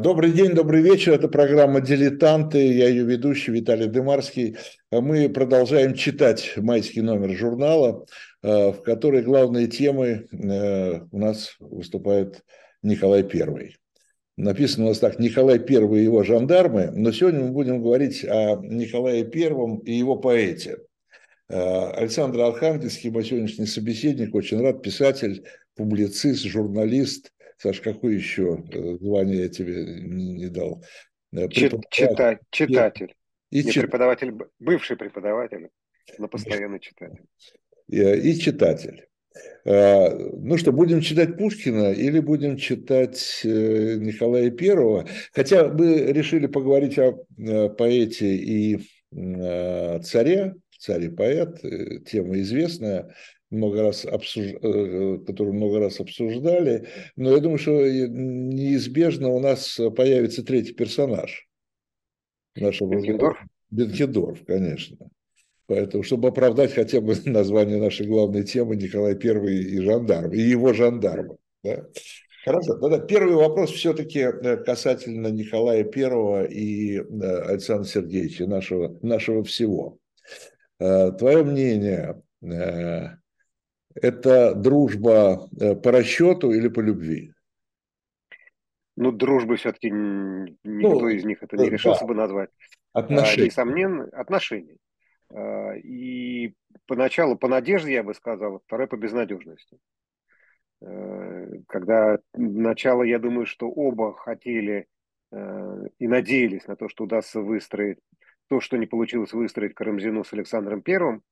Добрый день, добрый вечер. Это программа «Дилетанты». Я ее ведущий Виталий Дымарский. Мы продолжаем читать майский номер журнала, э, в которой главные темы э, у нас выступает Николай Первый. Написано у нас так «Николай Первый и его жандармы», но сегодня мы будем говорить о Николае Первом и его поэте. Э, Александр Архангельский, мой сегодняшний собеседник, очень рад, писатель, публицист, журналист, Саш, какое еще э, звание я тебе не дал? Э, чита, читатель. И не чит... преподаватель, бывший преподаватель, но постоянный читатель. И читатель. Ну что, будем читать Пушкина или будем читать э, Николая Первого? Хотя мы решили поговорить о поэте и царе, царь и поэт, тема известная много раз обсуж... Э, которую много раз обсуждали, но я думаю, что неизбежно у нас появится третий персонаж нашего Бенкендорф? Бенкендорф, конечно. Поэтому, чтобы оправдать хотя бы название нашей главной темы Николай Первый и жандарм, и его жандармы. Да? Хорошо, тогда первый вопрос все-таки э, касательно Николая Первого и э, Александра Сергеевича, нашего, нашего всего. Твое мнение, это дружба э, по расчету или по любви? Ну, дружбы все-таки никто ну, из них это не решился да. бы назвать. Отношения. А, несомненно, отношений. А, и поначалу по надежде, я бы сказал, второй по безнадежности. А, когда начало, я думаю, что оба хотели и надеялись на то, что удастся выстроить то, что не получилось выстроить Карамзину с Александром Первым,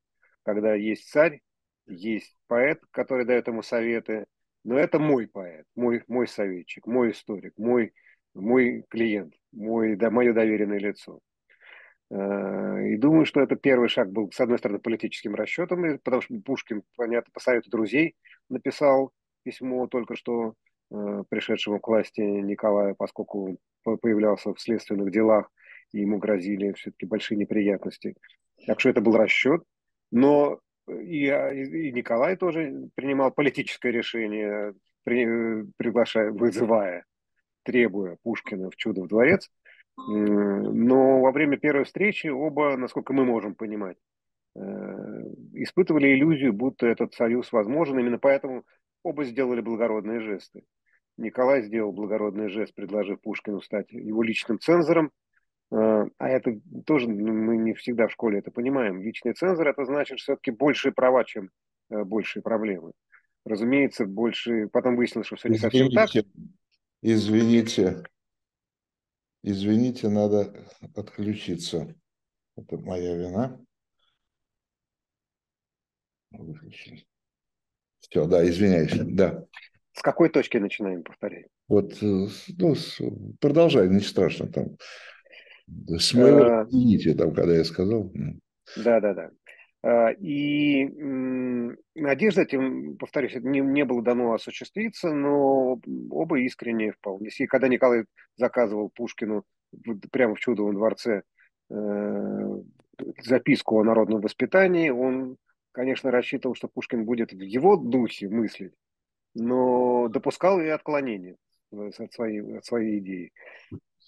когда есть царь, есть поэт, который дает ему советы, но это мой поэт, мой, мой советчик, мой историк, мой, мой клиент, мой, да, мое доверенное лицо. Э, и думаю, что это первый шаг был, с одной стороны, политическим расчетом, потому что Пушкин, понятно, по совету друзей написал письмо только что э, пришедшему к власти Николая, поскольку он появлялся в следственных делах, и ему грозили все-таки большие неприятности. Так что это был расчет. Но и, а, и Николай тоже принимал политическое решение, при, приглашая, вызывая, требуя Пушкина в «Чудо в дворец». Но во время первой встречи оба, насколько мы можем понимать, э, испытывали иллюзию, будто этот союз возможен. Именно поэтому оба сделали благородные жесты. Николай сделал благородный жест, предложив Пушкину стать его личным цензором, а, а это тоже ну, мы не всегда в школе это понимаем. Личный цензор это значит все-таки большие права, чем э, большие проблемы. Разумеется, больше. Потом выяснилось, что все не совсем так. Извините, извините, надо отключиться. Это моя вина. Все, да, извиняюсь, да. С какой точки начинаем повторять? Вот, э, ну, продолжай, не страшно там. С моего извините, там, когда я сказал. Да, да, да. И надежда этим, повторюсь, не, не было дано осуществиться, но оба искренне вполне. И когда Николай заказывал Пушкину прямо в Чудовом дворце э, записку о народном воспитании, он, конечно, рассчитывал, что Пушкин будет в его духе мыслить, но допускал и отклонения от своей, от своей идеи.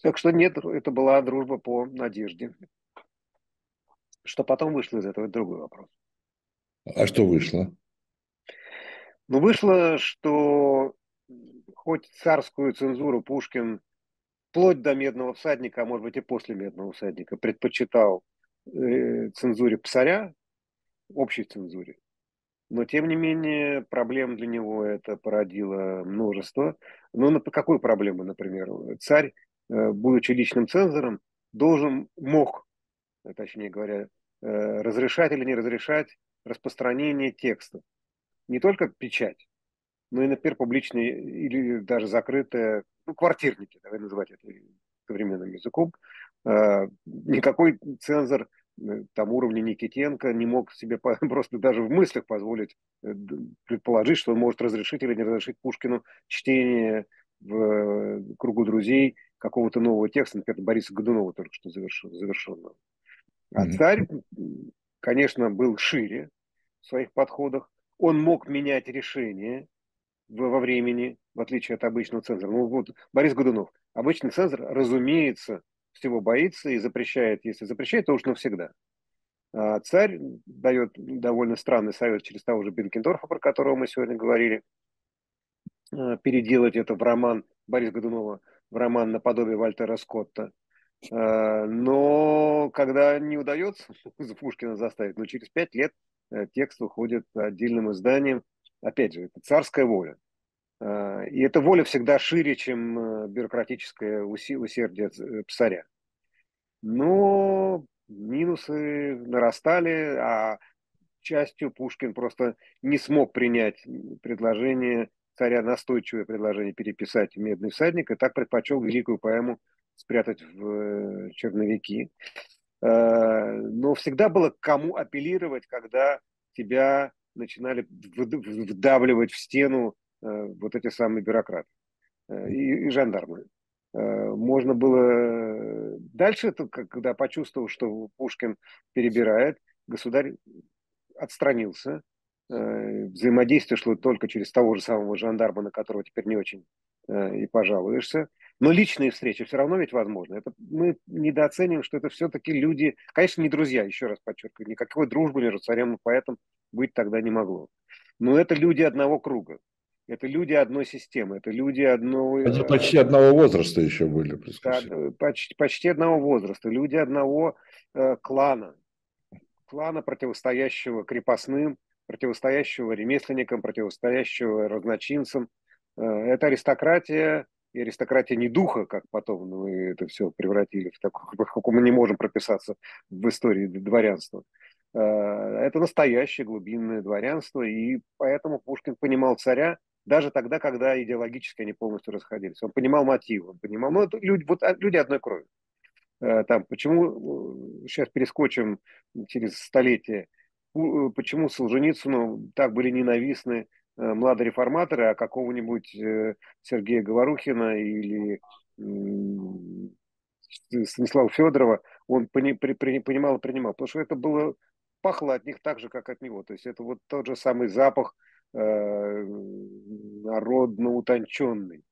Так что нет, это была дружба по надежде. Что потом вышло из этого, это другой вопрос. А что вышло? Ну, вышло, что хоть царскую цензуру Пушкин вплоть до «Медного всадника», а может быть и после «Медного всадника», предпочитал э, цензуре псаря, общей цензуре. Но, тем не менее, проблем для него это породило множество. Ну, какую проблему, например? Царь будучи личным цензором, должен, мог, э, точнее говоря, э, разрешать или не разрешать распространение текста. Не только печать, но и, например, публичные или даже закрытые, ну, квартирники, давай называть это современным языком. Никакой цензор там уровня Никитенко не мог себе просто даже в мыслях позволить предположить, что он может разрешить или не разрешить Пушкину чтение в кругу друзей какого-то нового текста, например, Бориса Годунова только что завершенного. А царь, конечно, был шире в своих подходах. Он мог менять решения во времени, в отличие от обычного цензора. Ну вот Борис Годунов, Обычный цензор, разумеется, всего боится и запрещает. Если запрещает, то уж навсегда. А царь дает довольно странный совет через того же Бенкендорфа, про которого мы сегодня говорили, переделать это в роман Бориса Годунова, в роман наподобие Вальтера Скотта. А, но когда не удается Пушкина заставить, но через пять лет э, текст выходит отдельным изданием. Опять же, это царская воля. И эта воля всегда шире, чем э, бюрократическое усердие э, псаря. Но минусы нарастали, а частью Пушкин просто не смог принять предложение царя, настойчивое предложение переписать «Медный всадник», и так предпочел великую поэму спрятать в э, черновики. Но всегда было к кому апеллировать, когда тебя начинали вдавливать в стену Э, вот эти самые бюрократы э, и, и жандармы. Э, можно было дальше, когда почувствовал, что Пушкин перебирает, государь отстранился, взаимодействие шло только через того же самого жандарма, на которого теперь не очень и пожалуешься. Но личные встречи все равно ведь возможны. Это мы недооцениваем, что это все-таки люди, конечно, не друзья, еще раз подчеркиваю, никакой дружбы между царем и поэтом быть тогда не могло. Но это люди одного круга. Это люди одной системы, это люди одного... Они э, почти одного возраста еще были. Да, почти, почти одного возраста, люди одного э, клана. Клана, противостоящего крепостным, противостоящего ремесленникам, противостоящего разночинцам. Э, это аристократия, и аристократия не духа, как потом мы это все превратили в такое, как мы не можем прописаться в истории дворянства. Э, это настоящее глубинное дворянство, и поэтому Пушкин понимал царя даже тогда, когда идеологически они полностью расходились. Он понимал мотивы, он понимал, ну, это люди, вот, а, люди одной крови. Э, там, почему, сейчас перескочим через столетие, почему Солженицыну так были ненавистны э, младореформаторы, а какого-нибудь Сергея Говорухина или Станислава Федорова он понимал и принимал, потому что это было пахло от них так же, как от него. То есть это вот тот же самый запах Э, народно утонченный,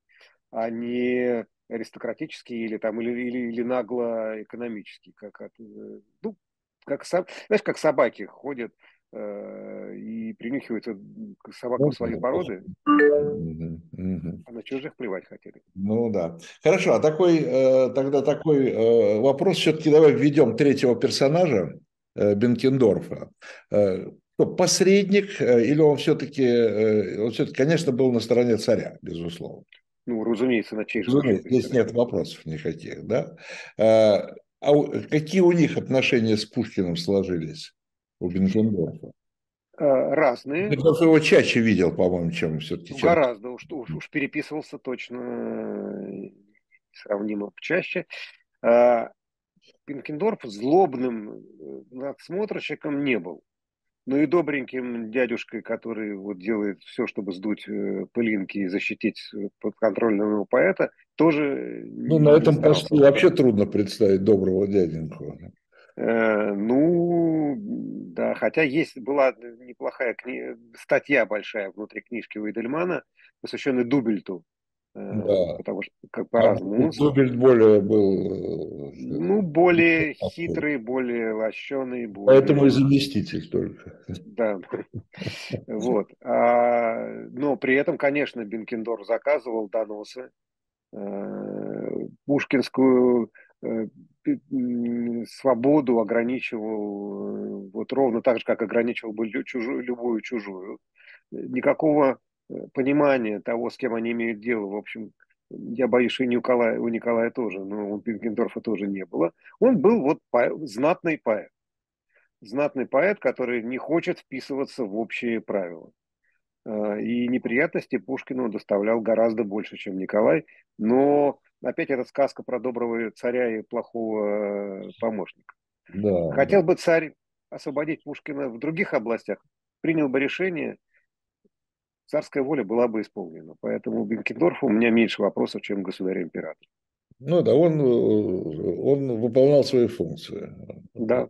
а не аристократический или там или, или, или нагло экономический, как от, э, ну, как знаешь, как собаки ходят э, и принюхиваются к собакам ну, своей породы, а на чужих плевать хотели. Ну да. Хорошо, а такой э, тогда такой э, вопрос все-таки давай введем третьего персонажа э, Бенкендорфа. Э, посредник, э, или он все-таки, э, он все-таки, конечно, был на стороне царя, безусловно. Ну, разумеется, на чей Разумеется, здесь нет вопросов никаких, да. А, какие у них отношения с Пушкиным сложились, у Бенкендорфа? А, разные. Ты его чаще видел, по-моему, чем все-таки. Чем... Гораздо, уж, уж, уж переписывался точно сравнимо чаще. Пинкендорф злобным надсмотрщиком не был ну и добреньким дядюшкой, который вот делает все, чтобы сдуть э, пылинки и защитить э, подконтрольного поэта, тоже... Ну, на этом посту вообще трудно представить доброго дяденьку. Э, ну, да, хотя есть, была неплохая кни... статья большая внутри книжки Уидельмана, посвященная Дубельту, да. Потому что как по-разному. А Дубель более был... Ну, более хитрый, более лощеный. Более... Поэтому и заместитель только. Да. Вот. А, но при этом, конечно, Бенкендор заказывал доносы. Э, пушкинскую э, свободу ограничивал вот ровно так же, как ограничивал бы чужую, любую чужую. Никакого понимание того, с кем они имеют дело, в общем, я боюсь, что и у Николая, у Николая тоже, но у Пинкендорфа тоже не было. Он был вот поэт, знатный поэт. Знатный поэт, который не хочет вписываться в общие правила. А, и неприятности Пушкину доставлял гораздо больше, чем Николай. Но опять эта сказка про доброго царя и плохого помощника. Да, Хотел да. бы царь освободить Пушкина в других областях, принял бы решение – царская воля была бы исполнена. Поэтому Бенкендорфу у меня меньше вопросов, чем государь-император. Ну да, он, он выполнял свои функции. Да.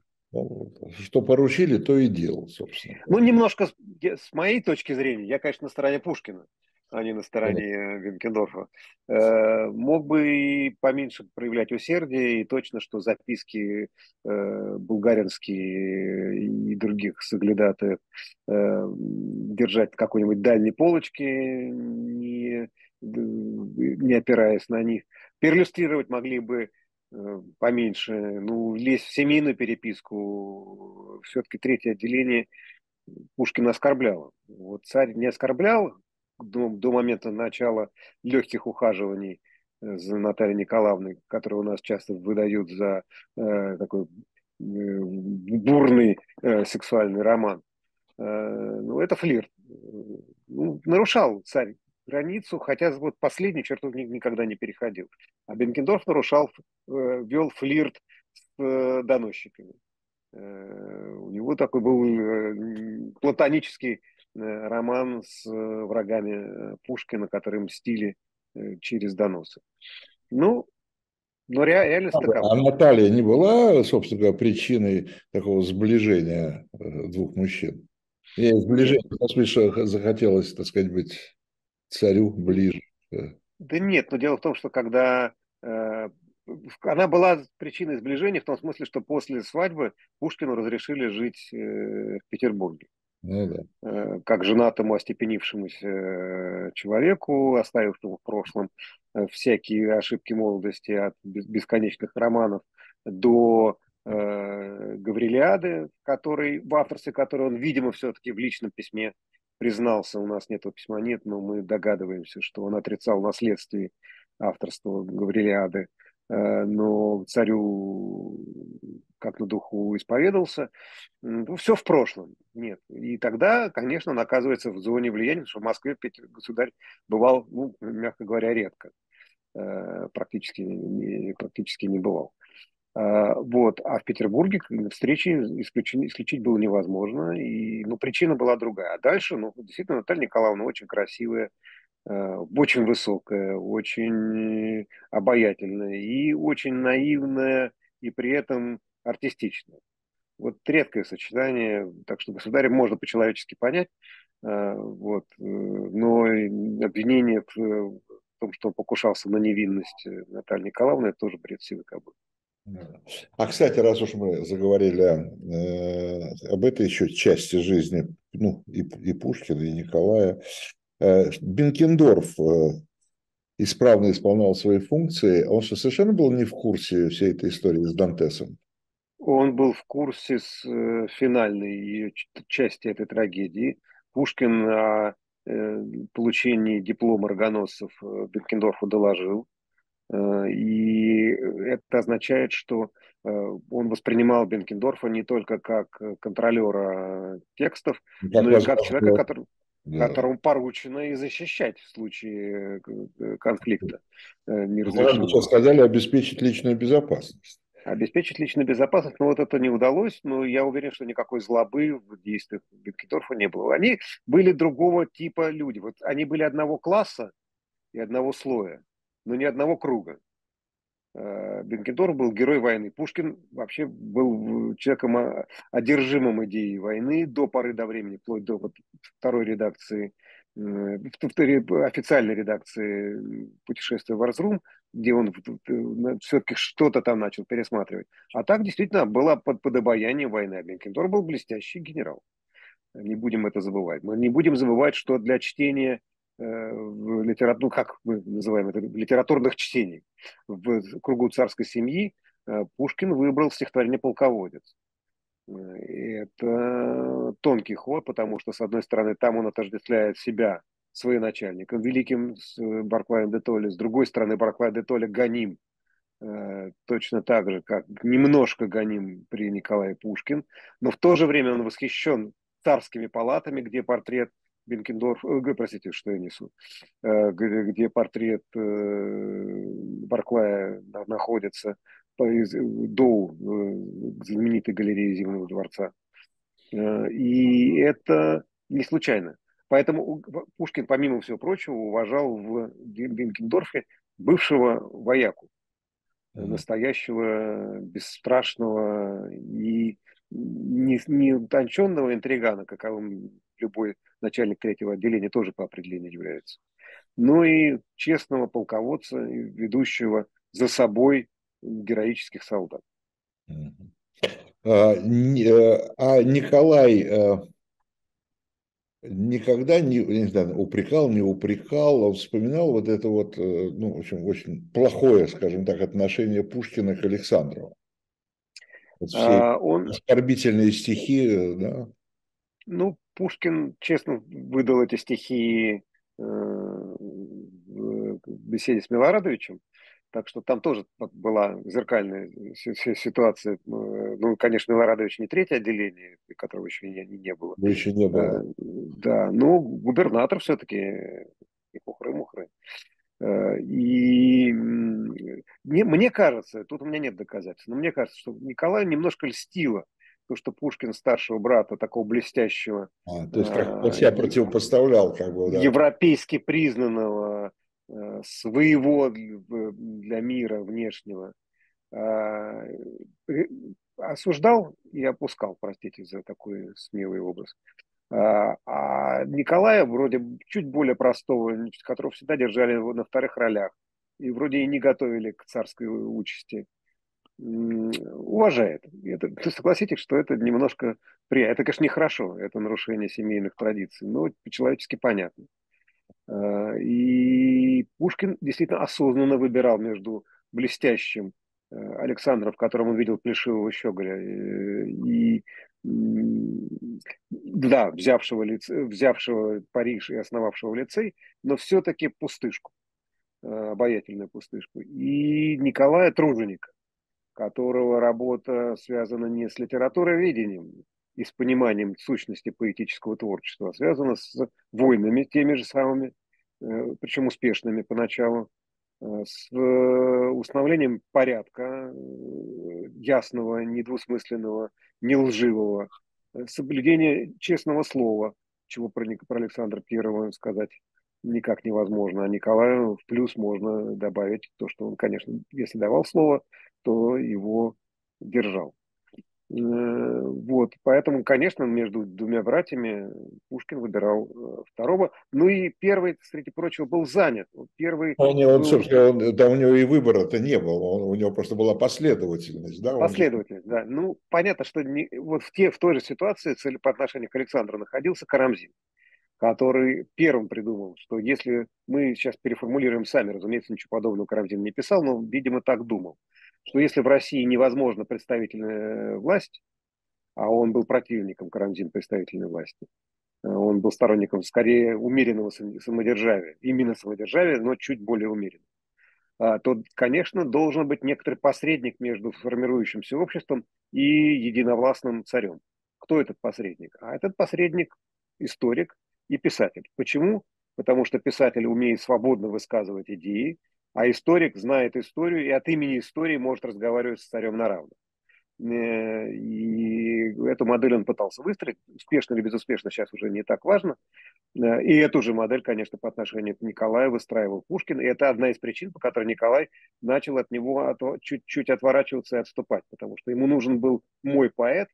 Что поручили, то и делал, собственно. Ну, немножко с моей точки зрения, я, конечно, на стороне Пушкина. А не на стороне Бенкендорфа, э, мог бы и поменьше проявлять усердие, и точно, что записки э, булгаринские и других соглядатаев э, держать какой-нибудь дальней полочки, не, не опираясь на них. Перлюстрировать могли бы поменьше, ну, лезть в семейную переписку, все-таки третье отделение Пушкина оскорбляло. Вот царь не оскорблял, до, до момента начала легких ухаживаний э, за Натальей Николаевной, которую у нас часто выдают за э, такой э, бурный э, сексуальный роман. Э, ну, это флирт. Ну, нарушал царь границу, хотя вот последнюю черту никогда не переходил. А Бенкендорф нарушал, э, вел флирт с э, доносчиками. Э, у него такой был э, платонический Э, роман с э, врагами э, Пушкина, которые мстили через доносы. Ну, но реальность а, такова. А Наталья не была, собственно говоря, причиной такого сближения двух мужчин? И сближение, в смысле, что захотелось, так сказать, быть царю ближе. Да нет, но дело в том, что когда э, она была причиной сближения в том смысле, что после свадьбы Пушкину разрешили жить э, в Петербурге. Ну, да. Э, как женатому остепенившемуся э, человеку, оставившему в прошлом э, всякие ошибки молодости от бесконечных романов до э, Гаврилиады, который, в авторстве которой он, видимо, все-таки в личном письме признался, у нас нет письма нет, но мы догадываемся, что он отрицал наследствие авторства Гаврилиады. Э, но царю как на духу исповедовался. Ну, все в прошлом. Нет. И тогда, конечно, он оказывается в зоне влияния, потому что в Москве государь бывал, ну, мягко говоря, редко. Э, практически, практически не бывал. Э, вот. А в Петербурге встречи исключить, исключить было невозможно. И, ну, причина была другая. А дальше, ну, действительно, Наталья Николаевна очень красивая, очень высокая, очень обаятельная и очень наивная, и при этом артистичная. Вот редкое сочетание, так что государя можно по-человечески понять, э, вот, э, но обвинение в том, что он покушался на невинность Натальи Николаевны, это тоже бред сивой кобылы. А, кстати, раз уж мы заговорили э, об этой еще части жизни, ну, и, и Пушкина, и Николая, Э, Бенкендорф э, исправно исполнял свои функции, он что, совершенно был не в курсе всей этой истории с Дантесом? Он был в курсе с э, финальной части этой трагедии. Пушкин о получении диплома рогоносцев Бенкендорфу доложил. И это означает, что он воспринимал Бенкендорфа не только как контролера текстов, как но и как человека, который да. которому поручено и защищать в случае э, конфликта э, неразрешимого. Сейчас сказали обеспечить личную безопасность. Обеспечить личную безопасность, но вот это не удалось, но я уверен, что никакой злобы в действиях Бенкендорфа не было. Они были другого типа люди. Вот они были одного класса и одного слоя, но не одного круга. Э, Бенкендорф был герой войны. Пушкин вообще был человеком а, одержимым идеей войны до поры до времени, вплоть до вот второй редакции, официальной редакции путешествия в Арзрум, где он все-таки что-то там начал пересматривать. А так действительно была под, под обаянием войны. А Бенкендорф был блестящий генерал. Не будем это забывать. Мы не будем забывать, что для чтения Э, в литератур, ну, как мы называем это, литературных чтений в кругу царской семьи э, Пушкин выбрал стихотворение «Полководец». Э, это тонкий ход, потому что, с одной стороны, там он отождествляет себя своим начальником, великим Барклаем де Толли, с другой стороны, Барклай де Толли гоним, точно так же, как немножко гоним при Николае Пушкин, но в то же время он восхищен царскими палатами, где портрет Бенкендорф, э, простите, что я несу, э, где портрет э, Барклая находится до знаменитой галереи Зимнего дворца. И это не случайно. Поэтому Пушкин, помимо всего прочего, уважал в Бенкендорфе бывшего вояку, настоящего, бесстрашного и не, не утонченного интригана, каковым любой начальник третьего отделения тоже по определению является. но и честного полководца, ведущего за собой героических солдат. А, э, а Николай э, никогда не, не знаю, упрекал, не упрекал, он вспоминал вот это вот, э, ну, в общем, очень плохое, скажем так, отношение Пушкина к Александру. Вот все а, он... оскорбительные стихи, да. Ну, Пушкин, честно, выдал эти стихи э, в беседе с Милорадовичем. Так что там тоже была зеркальная ситуация. Ну, конечно, Милорадович не третье отделение, которого еще не, не было. Ну, еще не было. А, да, но губернатор все-таки и хухры-мухры. И мне, мне кажется, тут у меня нет доказательств, но мне кажется, что Николай немножко льстило то, что Пушкин старшего брата, такого блестящего. А, то есть как он а, себя противопоставлял, как бы, да. Европейски признанного Э, своего для мира внешнего а, осуждал и опускал, простите за такой смелый образ. А, а Николая вроде чуть более простого, которого всегда держали на вторых ролях и вроде и не готовили к царской участи, уважает. Это, согласитесь, что это немножко приятно. Это, конечно, нехорошо, это нарушение семейных традиций, но по-человечески понятно. Э, и Пушкин действительно осознанно выбирал между блестящим э, Александром, в котором он видел плешивого щеголя, э, и да, взявшего, лице, взявшего Париж и основавшего лицей, но все-таки пустышку, обаятельную пустышку. И Николая Труженика, которого работа связана не с литературоведением, и с пониманием сущности поэтического творчества, а связано с войнами теми же самыми, э, причем успешными поначалу, э, с э, установлением порядка ясного, недвусмысленного, нелживого, соблюдение честного слова, чего про, про Александра Первого сказать никак невозможно. А Николаю в плюс можно добавить то, что он, конечно, если давал слово, то его держал. Э, вот, поэтому, конечно, между двумя братьями Пушкин выбирал э, второго. Ну и первый, среди прочего, был занят. Первый он, он, был... собственно, он, да, у него и выбора-то не было, он, у него просто была последовательность. Да? Последовательность, он... да. Ну, понятно, что не, вот в, те, в той же ситуации цель, по отношению к Александру находился Карамзин, который первым придумал, что если мы сейчас переформулируем сами, разумеется, ничего подобного Карамзин не писал, но, видимо, так думал, что если в России невозможна представительная власть, а он был противником Карамзин представительной власти, э, он был сторонником скорее умеренного самодержавия, именно самодержавия, но чуть более умеренного, а, то, конечно, должен быть некоторый посредник между формирующимся обществом и единовластным царем. Кто этот посредник? А этот посредник – историк и писатель. Почему? Потому что писатель умеет свободно высказывать идеи, а историк знает историю и от имени истории может разговаривать с царем на равных. Э, и эту модель он пытался выстроить, успешно или безуспешно, сейчас уже не так важно. Э, и эту же модель, конечно, по отношению к Николаю выстраивал Пушкин. И это одна из причин, по которой Николай начал от него чуть-чуть отворачиваться и отступать, потому что ему нужен был мой поэт.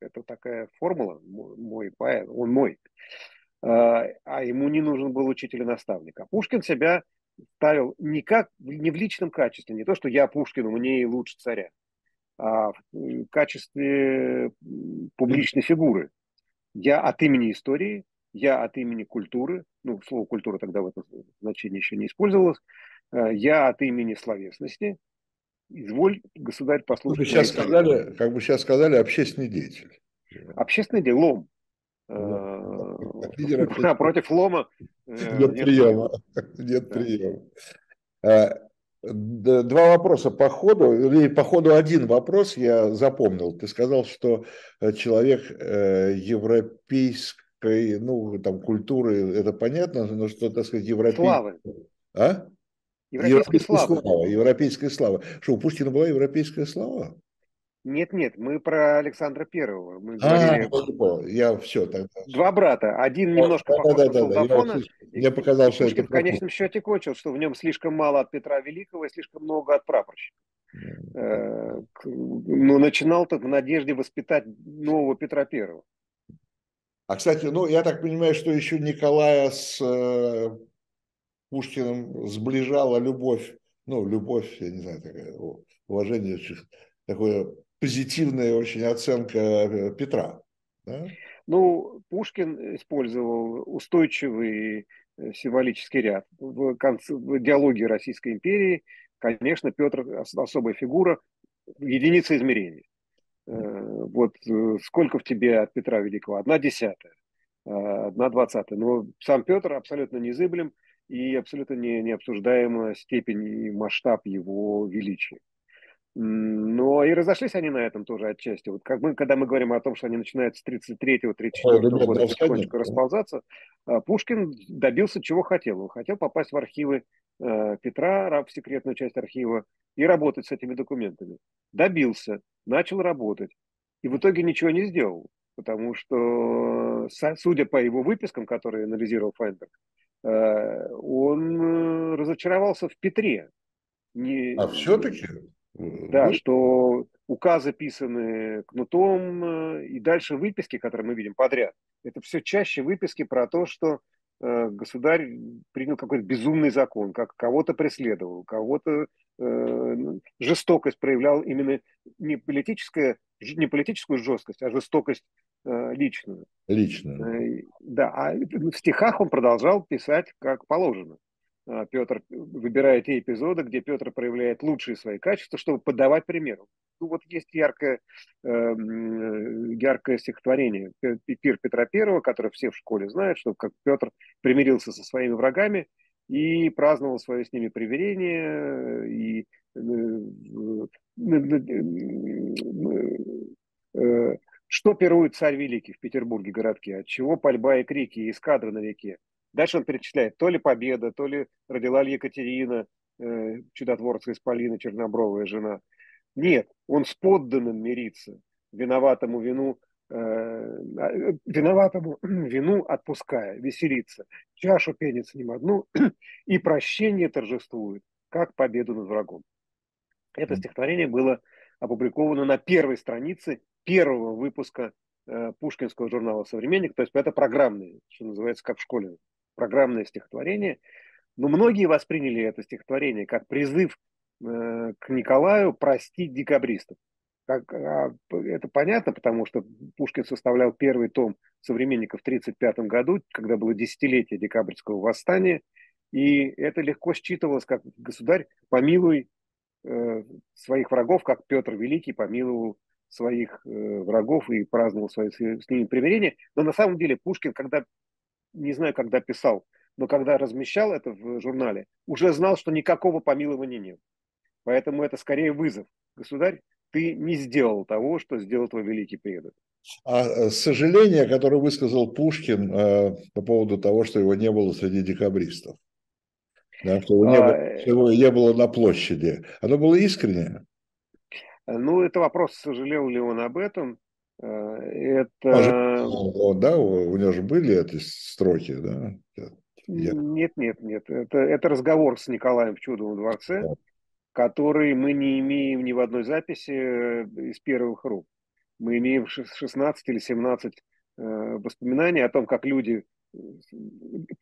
Это такая формула, мой поэт, он мой. Э, а ему не нужен был учитель и наставник. А Пушкин себя ставил не, как, не в личном качестве, не то, что я Пушкину, мне и лучше царя, а в качестве публичной фигуры. Я от имени истории, я от имени культуры, ну, слово культура тогда в этом значении еще не использовалось, э, я от имени словесности, изволь, государь, послушать. Как бы сейчас сказали, как бы сейчас сказали, общественный деятель. Общественный деятель, лом. А против лома э, нет приема. Нет приема. А, два вопроса по ходу, или по ходу один вопрос я запомнил. Ты сказал, что э, человек э, европейской, ну, там, культуры, это понятно, но что, так сказать, европейской... Славы. А? Европейской славы. слава. Европейская слава. Что, у Пушкина была европейская слава? Нет, нет, мы про Александра Первого. Мы а, говорили... я все тогда. Два брата. Один немножко да, похож да, на солдафона. Да, я, мне показалось, что это... в конечном счете кончил, что в нем слишком мало от Петра Великого и слишком много от прапорщика. Mm. Но начинал-то в надежде воспитать нового Петра Первого. А, кстати, ну, я так понимаю, что еще Николая с э, Пушкиным сближала любовь, ну, любовь, я не знаю, такое уважение, такое позитивная очень оценка э, Петра. Да? Ну, Пушкин использовал устойчивый э, символический ряд. В, конце, в диалоге Российской империи, конечно, Петр особая фигура, единица измерения. Э, вот сколько в тебе от Петра Великого? Одна десятая, одна двадцатая. Но сам Петр абсолютно незыблем и абсолютно не, не обсуждаема степень и масштаб его величия. Но и разошлись они на этом тоже отчасти. Вот как мы, когда мы говорим о том, что они начинают с 33-34 года потихонечку расползаться, а, Пушкин добился чего хотел. Он хотел попасть в архивы э, Петра, в секретную часть архива, и работать с этими документами. Добился, начал работать. И в итоге ничего не сделал. Потому что, судя по его выпискам, которые анализировал Файнберг, э, он э, разочаровался в Петре. Не... А все-таки? Да, Вы... что указы писаны кнутом, э, и дальше выписки, которые мы видим подряд. Это все чаще выписки про то, что э, государь принял какой-то безумный закон, как кого-то преследовал, кого-то э, жестокость проявлял именно не, политическая, не политическую жесткость, а жестокость э, личную. Личную. Э, да, а в стихах он продолжал писать как положено. А, Петр выбирает те эпизоды, где Петр проявляет лучшие свои качества, чтобы подавать примеру. Ну, вот есть яркое, э, яркое стихотворение «Пир Петра Первого», которое все в школе знают, что как Петр примирился со своими врагами и праздновал свое с ними примирение, и э, что пирует царь великий в Петербурге городке, от чего пальба и крики, и эскадры на реке, Дальше он перечисляет, то ли победа, то ли родила ли Екатерина, э, чудотворца Исполина, чернобровая жена. Нет, он с подданным мирится, виноватому вину, э, а, виноватому вину отпуская, веселится, чашу пенит с ним одну, и прощение торжествует, как победу над врагом. Это стихотворение было опубликовано на первой странице первого выпуска э, Пушкинского журнала «Современник», то есть это программное, что называется, как в школе программное стихотворение, но многие восприняли это стихотворение как призыв э, к Николаю простить декабристов. Как, а, это понятно, потому что Пушкин составлял первый том современников в 1935 году, когда было десятилетие декабрьского восстания, и это легко считывалось как «Государь, помилуй э, своих врагов, как Петр Великий помиловал своих э, врагов и праздновал свои, с ними примирение». Но на самом деле Пушкин, когда не знаю, когда писал, но когда размещал это в журнале, уже знал, что никакого помилования нет. Поэтому это скорее вызов. Государь, ты не сделал того, что сделал твой великий предок. А э, сожаление, которое высказал Пушкин э, по поводу того, что его не было среди декабристов, да, что его, не, а... было, что его не было на площади, оно было искреннее? Ну, это вопрос, сожалел ли он об этом. Э, это... А да, у, у него же были эти строки, да? Я... Нет, нет, нет. Это, это разговор с Николаем в Чудовом дворце, да. который мы не имеем ни в одной записи э, из первых рук. Мы имеем 16 или 17 э, воспоминаний о том, как люди,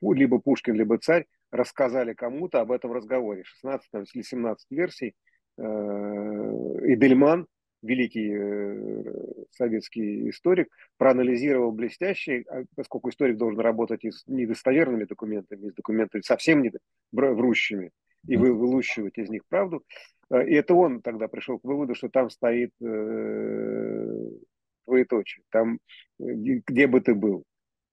либо Пушкин, либо царь, рассказали кому-то об этом разговоре. 16 или 17 версий. И Дельман, великий э, советский историк, проанализировал блестяще, а поскольку историк должен работать и с недостоверными документами, и с документами совсем не врущими, и вы, вылущивать из них правду. Э, и это он тогда пришел к выводу, что там стоит э, двоеточие. Там, где бы ты был.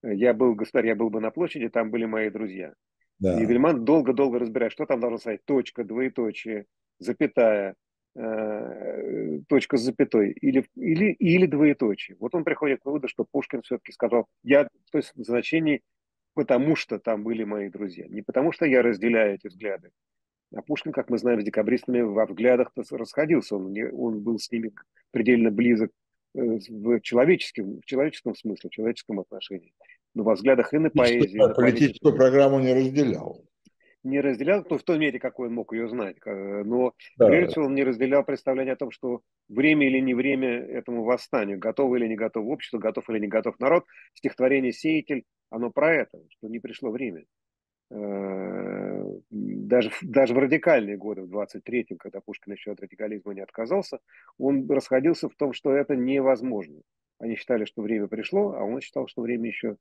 Я был, государь, я был бы на площади, там были мои друзья. Да. И Вильман долго-долго разбирает, что там должно стоять. Точка, двоеточие, запятая, Э, точка с запятой или, или, или двоеточие. Вот он приходит к выводу, что Пушкин все-таки сказал, я, то есть в значении потому что там были мои друзья, не потому что я разделяю эти взгляды. А Пушкин, как мы знаем, с декабристами во взглядах расходился, он, не, он был с ними предельно близок э, в человеческом, в человеческом смысле, в человеческом отношении. Но во взглядах и на поэзию. Политическую программу не разделял не разделял, то в той мере, какой он мог ее знать. Но да. прежде всего он не разделял представление о том, что время или не время этому восстанию, готово или не готово общество, готов или не готов народ. Стихотворение «Сеятель» оно про это, что не пришло время. даже, даже в радикальные годы, в 23-м, когда Пушкин еще от радикализма не отказался, он расходился в том, что это невозможно. Они считали, что время пришло, а он считал, что время еще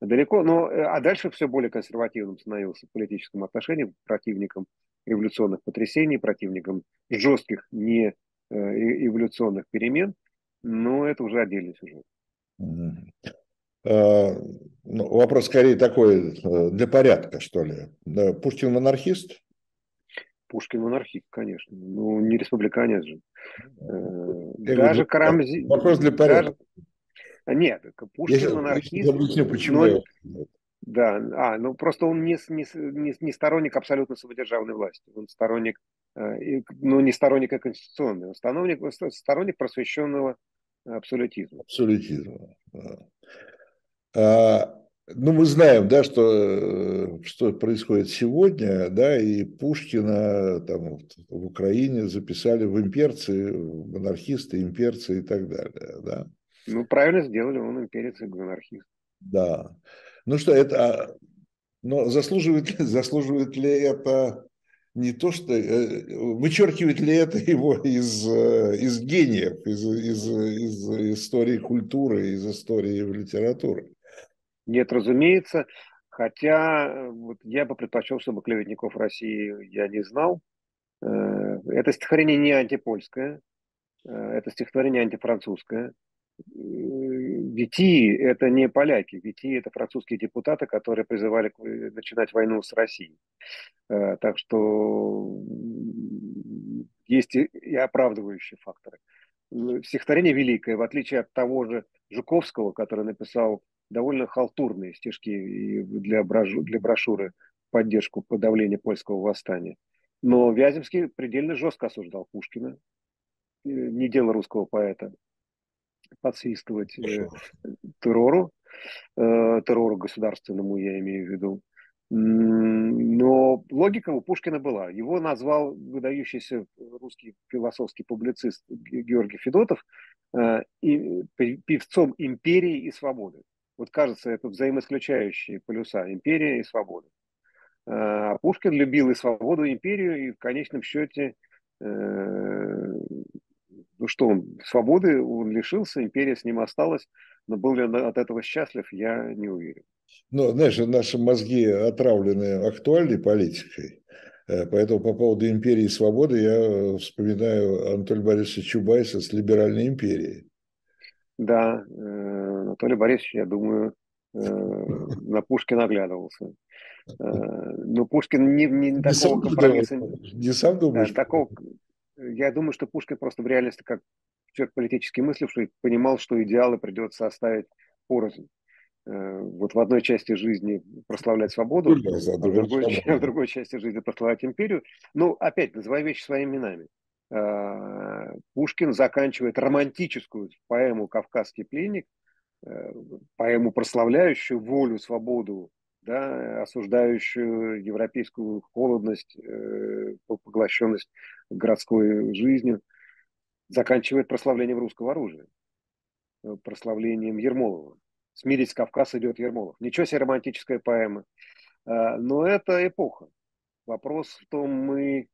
далеко. Но, а дальше все более консервативным становился в политическом отношении, противником революционных потрясений, противником жестких не эволюционных перемен. Но это уже отдельный сюжет. А, ну, вопрос скорее такой, э, для порядка, что ли. Пушкин монархист? Пушкин монархист, конечно. Ну, не республиканец же. Ну, э, даже Карамзи... Вопрос для порядка. Даже... Нет, Пушкин я монархист. Я объясню, почему. Но... Да, а, ну просто он не, не, не, сторонник абсолютно самодержавной власти. Он сторонник, э, ну не сторонник конституционной, он сторонник, сторонник просвещенного абсолютизма. Абсолютизма, да. А, ну, мы знаем, да, что, э, что происходит сегодня, да, и Пушкина там в Украине записали в имперцы, монархисты, имперцы и так далее, да. Ну, правильно сделали, он имперец и монархист. Да. Ну что, это, а, но заслуживает, заслуживает ли это не то, что э, вычеркивает ли это его из, э, из гениев, из, из, из истории культуры, из истории литературы? Нет, разумеется. Хотя э, вот я бы предпочел, чтобы клеветников России я не знал. Это стихотворение не антипольское, это стихотворение антифранцузское. Вити – это не поляки, Вити – это французские депутаты, которые призывали начинать войну с Россией. Так что есть и оправдывающие факторы. Стихотворение великое, в отличие от того же Жуковского, который написал довольно халтурные стишки для, брошю, для брошюры поддержку подавления польского восстания. Но Вяземский предельно жестко осуждал Пушкина. Не дело русского поэта подсвистывать э, террору, э, террору государственному, я имею в виду. Но логика у Пушкина была. Его назвал выдающийся русский философский публицист Георгий Федотов э, певцом империи и свободы. Вот кажется, это взаимоисключающие полюса империя и свобода. А Пушкин любил и свободу, и империю, и в конечном счете, э, ну что он, свободы он лишился, империя с ним осталась, но был ли он от этого счастлив, я не уверен. Ну, знаешь, наши мозги отравлены актуальной политикой, э, Поэтому по поводу империи и свободы я вспоминаю Анатолия Борисовича Чубайса с либеральной империей. Да, э, Анатолий Борисович, я думаю, э, на Пушкина оглядывался. Э, но Пушкин не, не, не такого компромисса... Не сам думаешь? Да, такого, я думаю, что Пушкин просто в реальности, как человек политически мысливший, понимал, что идеалы придется оставить порознь. Вот в одной части жизни прославлять свободу, а в другой, в другой части жизни прославлять империю. Ну, опять, называй вещи своими именами. Э, Пушкин заканчивает романтическую поэму «Кавказский пленник», э, поэму, прославляющую волю, свободу, да, осуждающую европейскую холодность, э, поглощенность городской жизнью, заканчивает прославлением русского оружия, прославлением Ермолова. «Смирить Кавказ» идет Ермолов. Ничего себе романтическая поэма. Но это эпоха. Вопрос в том, мы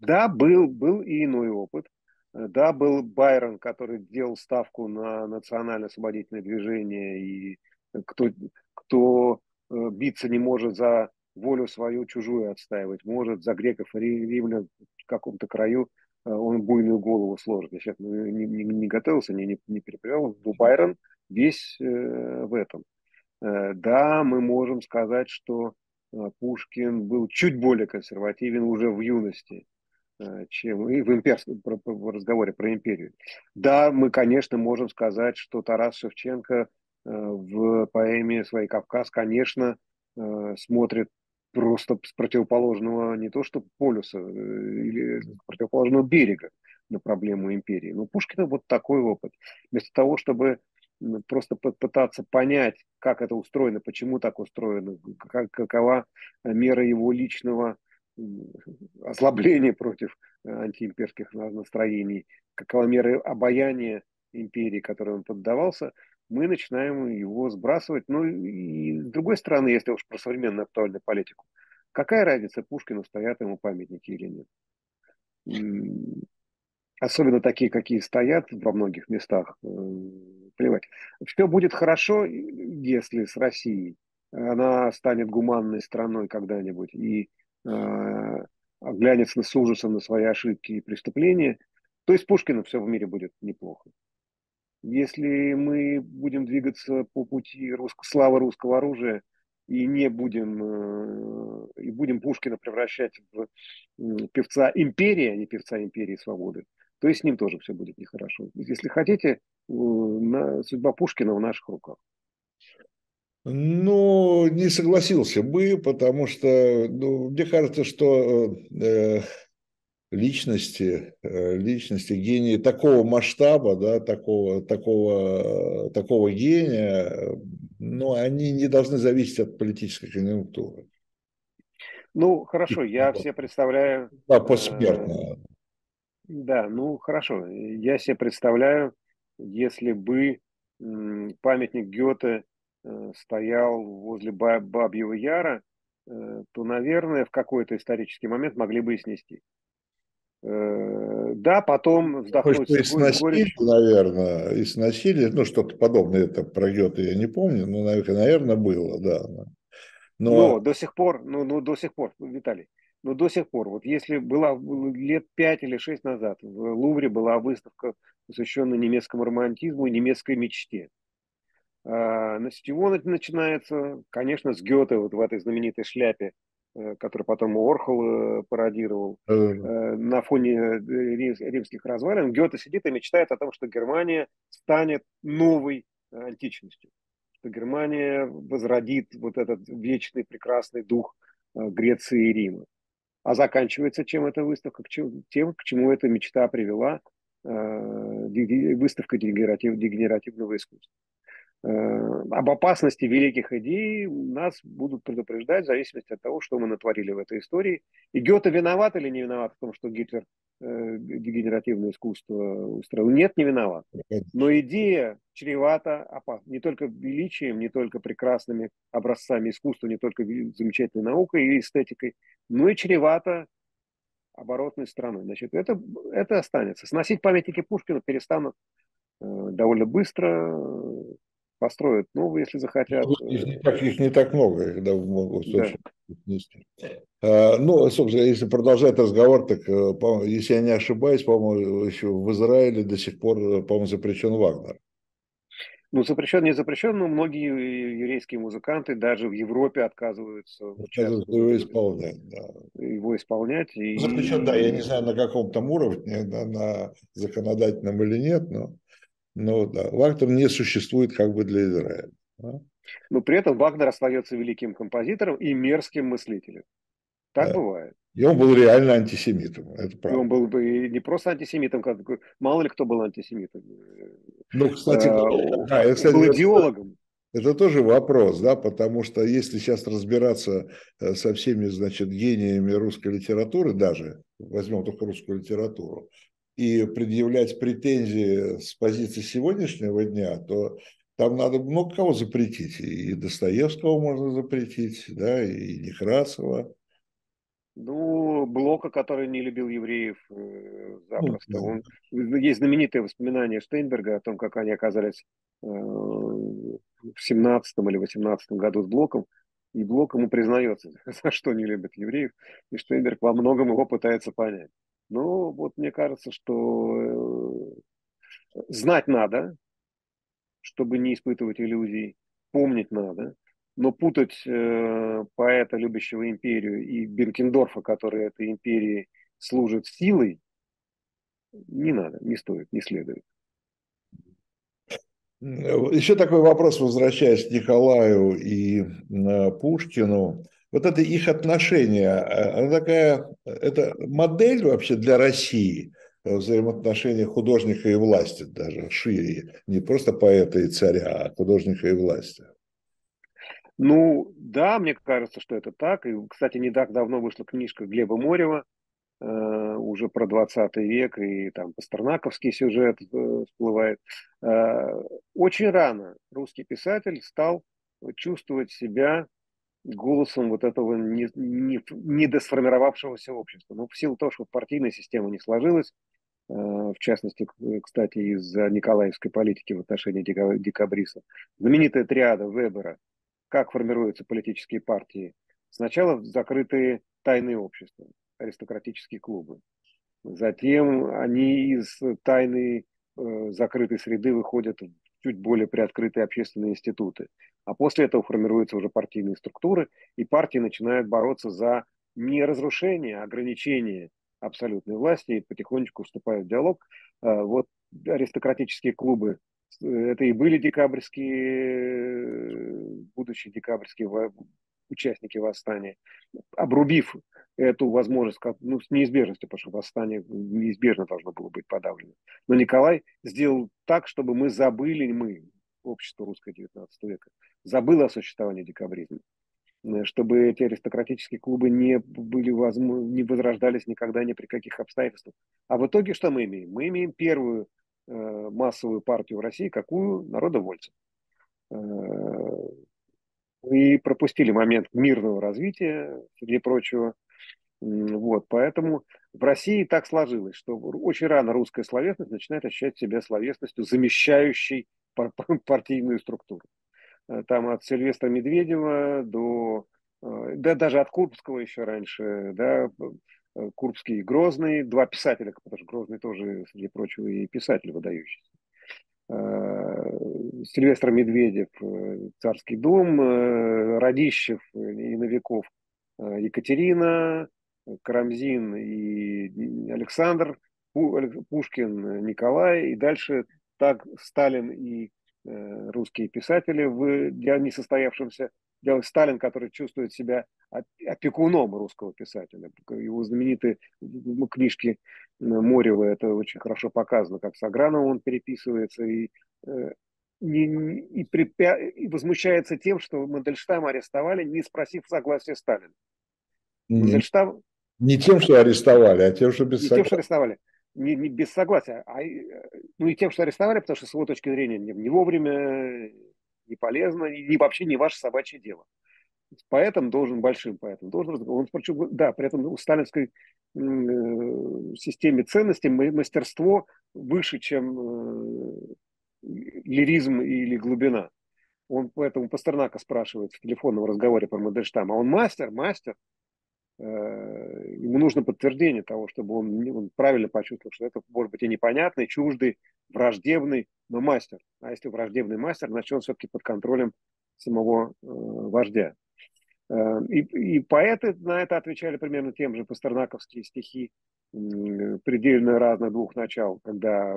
да, был, был и иной опыт. Э, да, был Байрон, который делал ставку на национально-освободительное движение, и кто, кто э, биться не может за волю свою чужую отстаивать, может за греков и римлян в каком-то краю э, он буйную голову сложит. Я сейчас не, не, не готовился, не, не, не переплевал, но Байрон весь э, в этом. Да, мы можем сказать, что Пушкин был чуть более консервативен уже в юности, чем и в имперском в разговоре про империю. Да, мы, конечно, можем сказать, что Тарас Шевченко в поэме своей «Кавказ», конечно, э, смотрит просто с противоположного не то что полюса, или с противоположного берега на проблему империи. Но Пушкина вот такой опыт. Вместо того, чтобы просто пытаться понять, как это устроено, почему так устроено, какова мера его личного ослабление против э, антиимперских настроений, какова мера обаяния империи, которой он поддавался, мы начинаем его сбрасывать. Ну и с другой стороны, если уж про современную актуальную политику, какая разница, Пушкину стоят ему памятники или нет? Особенно такие, какие стоят во многих местах, э, плевать. Все будет хорошо, если с Россией она станет гуманной страной когда-нибудь и э, оглянется с ужасом на свои ошибки и преступления, то есть Пушкину все в мире будет неплохо. Если мы будем двигаться по пути русско, славы русского оружия и не будем, э, и будем Пушкина превращать в певца империи, а не певца империи свободы, то и с ним тоже все будет нехорошо. Если хотите, судьба Пушкина в наших руках. Ну, не согласился бы, потому что ну, мне кажется, что э, личности, э, личности, гении такого масштаба, да, такого, такого, такого гения, ну, они не должны зависеть от политической конъюнктуры. Ну, хорошо, я все представляю... Да, посмертно. Э, да, ну, хорошо. Я себе представляю, если бы памятник Гёте Э, стоял возле Бабьего Яра, э, то, наверное, в какой-то исторический момент могли бы и снести. Э, да, потом вздохнуть Может, и сносили, наверное, и сносили, ну, что-то подобное, это про Гёте я не помню, но, наверное, было, да. Но, но до сих пор, ну, ну, до сих пор, Виталий, но до сих пор, вот если была лет пять или шесть назад в Лувре была выставка, посвященная немецкому романтизму и немецкой мечте. А, с чего начинается? Конечно, с Гёте, вот в этой знаменитой шляпе, э, которую потом Орхол э, пародировал. Э, на фоне римских развалин Гёте сидит и мечтает о том, что Германия станет новой античностью. Что Германия возродит вот этот вечный прекрасный дух Греции и Рима. А заканчивается чем эта выставка? Тем, к чему эта мечта привела выставка дегенеративного искусства. Э, об опасности великих идей нас будут предупреждать в зависимости от того, что мы натворили в этой истории. И Гёте виноват или не виноват в том, что Гитлер э, дегенеративное искусство устроил? Нет, не виноват. Но идея чревата опасна. Не только величием, не только прекрасными образцами искусства, не только замечательной наукой и эстетикой, но и чревата оборотной стороной. Значит, это, это останется. Сносить памятники Пушкина перестанут э, довольно быстро построят новые, если захотят. Их не так, их не так много, когда могут да. снести. А, ну, собственно, если продолжать разговор, так, э, если я не ошибаюсь, по-моему, еще в Израиле до сих пор, по-моему, запрещен Вагнер. Ну, запрещен, не запрещен, но многие еврейские музыканты даже в Европе отказываются его исполнять. Да. Его исполнять. И... Запрещен, да, я не знаю, на каком там уровне, на, на законодательном или нет, но но да, Вагнер не существует как бы для Израиля. Да? Но при этом Вагнер остается великим композитором и мерзким мыслителем. Так да. бывает. И он был реально антисемитом, это правда. И он был бы не просто антисемитом, как мало ли кто был антисемитом. Ну, кстати, а, да, я, кстати, был идеологом. Это тоже вопрос, да, потому что если сейчас разбираться э, со всеми, значит, гениями русской литературы, даже возьмем только русскую литературу, и предъявлять претензии с позиции сегодняшнего дня, то там надо много кого запретить. И Достоевского можно запретить, да, и Некрасова. Ну, Блока, который не любил евреев э, запросто. Ну, да. Он, есть знаменитое воспоминание Штейнберга о том, как они оказались э, в 17 или 18 году с Блоком. И Блок ему признается, за что не любят евреев. И Штейнберг во многом его пытается понять. Ну, вот мне кажется, что э, знать надо, чтобы не испытывать иллюзий, помнить надо, но путать э, поэта, любящего империю, и Бенкендорфа, который этой империи служит силой, не надо, не стоит, не следует. Еще такой вопрос, возвращаясь к Николаю и э, Пушкину вот это их отношение, а, она такая, это модель вообще для России, э, взаимоотношения художника и власти даже шире, не просто поэта и царя, а художника и власти. Ну, да, мне кажется, что это так. И, кстати, не так давно вышла книжка Глеба Морева уже про 20 век, и там пастернаковский сюжет всплывает. Очень рано русский писатель стал чувствовать себя голосом вот этого не, не, недосформировавшегося общества. Но в силу того, что партийная система не сложилась, э, в частности, кстати, из-за николаевской политики в отношении декабристов, знаменитая триада Вебера, как формируются политические партии. Сначала закрытые тайные общества, аристократические клубы. Затем они из тайной э, закрытой среды выходят в чуть более приоткрытые общественные институты. А после этого формируются уже партийные структуры, и партии начинают бороться за не разрушение, а ограничение абсолютной власти и потихонечку вступают в диалог. А, вот аристократические клубы, э, это и были декабрьские, будущие декабрьские участники восстания, обрубив эту возможность, ну, с неизбежностью, потому что восстание неизбежно должно было быть подавлено. Но Николай сделал так, чтобы мы забыли, мы, общество русское 19 века, забыло о существовании декабризма э, чтобы эти аристократические клубы не были возможно, не возрождались никогда ни при каких обстоятельствах. А в итоге что мы имеем? Мы имеем первую э, массовую партию в России, какую народовольцев. Э, и пропустили момент мирного развития, среди прочего. Вот, поэтому в России так сложилось, что очень рано русская словесность начинает ощущать себя словесностью, замещающей партийную структуру. Э, там от Сильвестра Медведева до, э, да даже от Курбского еще раньше, да, э, Курбский и Грозный, два писателя, потому что Грозный тоже, среди прочего, и писатель выдающийся. Сильвестр Медведев, Царский дом, Радищев и Новиков, Екатерина, Карамзин и Александр, Пушкин, Николай, и дальше так Сталин и Э, русские писатели в несостоявшемся Сталин, который чувствует себя опекуном русского писателя. Его знаменитые книжки Морева, это очень хорошо показано, как с Аграновым он переписывается и, э, и, и, припя... и возмущается тем, что Мандельштама арестовали, не спросив согласия Сталина. Не, Мандельштам... не тем, что арестовали, а тем, что без не согласия. тем, что арестовали не, не без согласия, а ну и тем, что арестовали, потому что с его точки зрения не, не вовремя, не полезно, и вообще не ваше собачье дело. Поэтом должен, большим поэтом, должен, он, причем, да, при этом у сталинской э, системе ценностей мастерство выше, чем э, лиризм или глубина. Он поэтому Пастернака спрашивает в телефонном разговоре про Мандельштама, а он мастер, мастер, Э, ему нужно подтверждение того, чтобы он, он правильно почувствовал, что это может быть и непонятный, чуждый, враждебный, но мастер. А если враждебный мастер, значит он все-таки под контролем самого э, вождя. Э, и, и поэты на это отвечали примерно тем же пастернаковские стихи, э, предельно разных двух начал, когда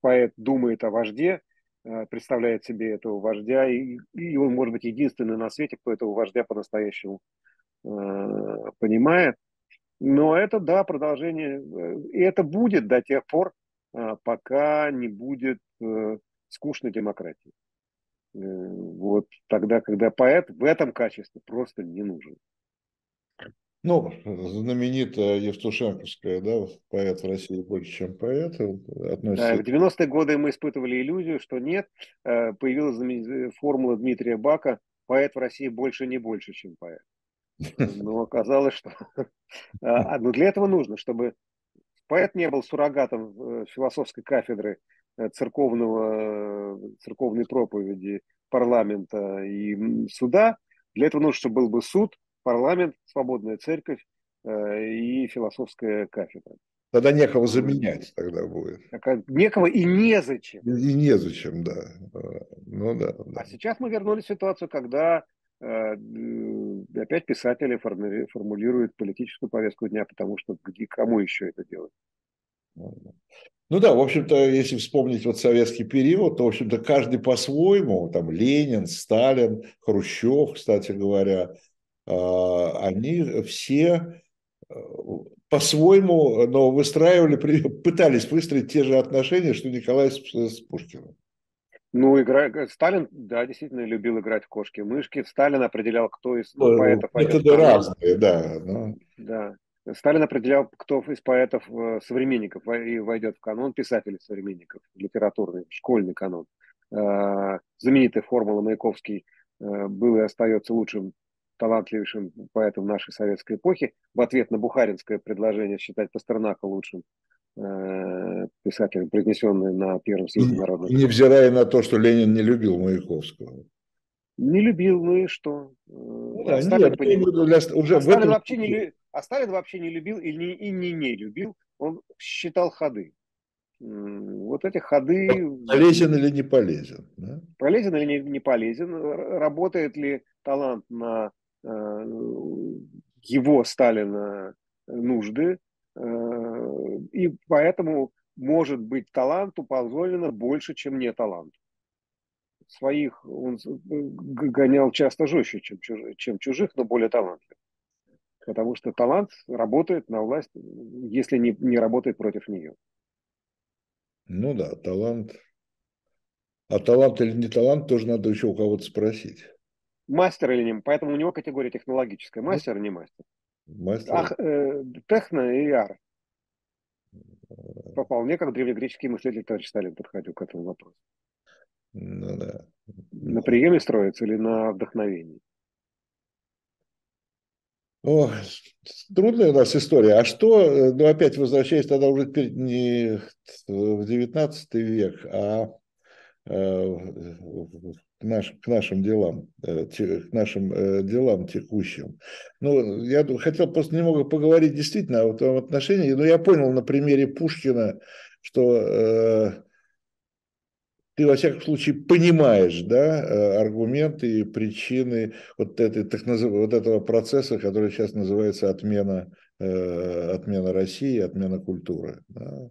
поэт думает о вожде, э, представляет себе этого вождя, и, и он может быть единственный на свете, кто этого вождя по-настоящему Э, понимает. Но это, да, продолжение. Э, и это будет до тех пор, пока не будет скучной демократии. Вот тогда, когда поэт в этом качестве просто не нужен. Ну, знаменитая Евтушенковская, да, поэт в России больше, чем поэт. Относится... Да, в 90-е годы мы испытывали иллюзию, что нет. Появилась формула Дмитрия Бака «Поэт в России больше не больше, чем поэт». Но оказалось, что а, ну, для этого нужно, чтобы поэт не был суррогатом э, философской кафедры э, церковного, церковной проповеди парламента и суда. Для этого нужно, чтобы был бы суд, парламент, свободная церковь э, и философская кафедра. Тогда некого заменять тогда будет. Некого и незачем. И незачем, да. Ну да. да. А сейчас мы вернулись в ситуацию, когда Э, опять писатели формулируют политическую повестку дня, потому что где, кому еще это делать? Ну да, в общем-то, если вспомнить вот советский период, то, в общем-то, каждый по-своему, там Ленин, Сталин, Хрущев, кстати говоря, а, они все э, по-своему, но выстраивали, пытались выстроить те же отношения, что Николай с Пушкиным. Ну, игра... Сталин, да, действительно любил играть в кошки-мышки. Сталин определял, кто из ну, поэтов... Методы разные, да. Но... Да. Сталин определял, кто из поэтов, э, современников войдет в канон писателей-современников, литературный, школьный канон. Э, знаменитая формула Маяковский э, был и остается лучшим, талантливейшим поэтом нашей советской эпохи. В ответ на бухаринское предложение считать Пастернака лучшим писателем, произнесенное на Первом съезде народного. Невзирая на то, что Ленин не любил Маяковского. Не любил, ну и что? Ну, да, Сталин, нет, поним... для... уже а, Сталин этом... вообще не, а Сталин вообще не любил и не, и не, не любил, он считал ходы. Вот эти ходы... Полезен или не полезен? Да? Полезен или не, не полезен? Работает ли талант на э, его, Сталина, нужды? Э, и поэтому, может быть, таланту позволено больше, чем не таланту. Своих он гонял часто жестче, чем чужих, чем чужих но более талантливых потому что талант работает на власть, если не, не работает против нее. Ну да, талант. А талант или не талант, тоже надо еще у кого-то спросить. Мастер или не, поэтому у него категория технологическая. Ну, мастер или не мастер? Мастер. Ах, э, техно и ар. Вполне как древнегреческий мыслитель товарищ Сталин подходил к этому вопросу. Ну да. На приеме строится или на вдохновении? О, трудная у нас история. А что, э, ну опять возвращаясь тогда уже не в 19 век, а э, к, наш, к нашим делам, э, к нашим делам текущим. Ну, я хотел просто немного поговорить действительно о этом отношении, но я понял на примере Пушкина, что ты, во всяком случае, понимаешь да, э, аргументы и причины вот, этой, так назыв... вот этого процесса, который сейчас называется отмена, э, отмена России, отмена культуры. Да?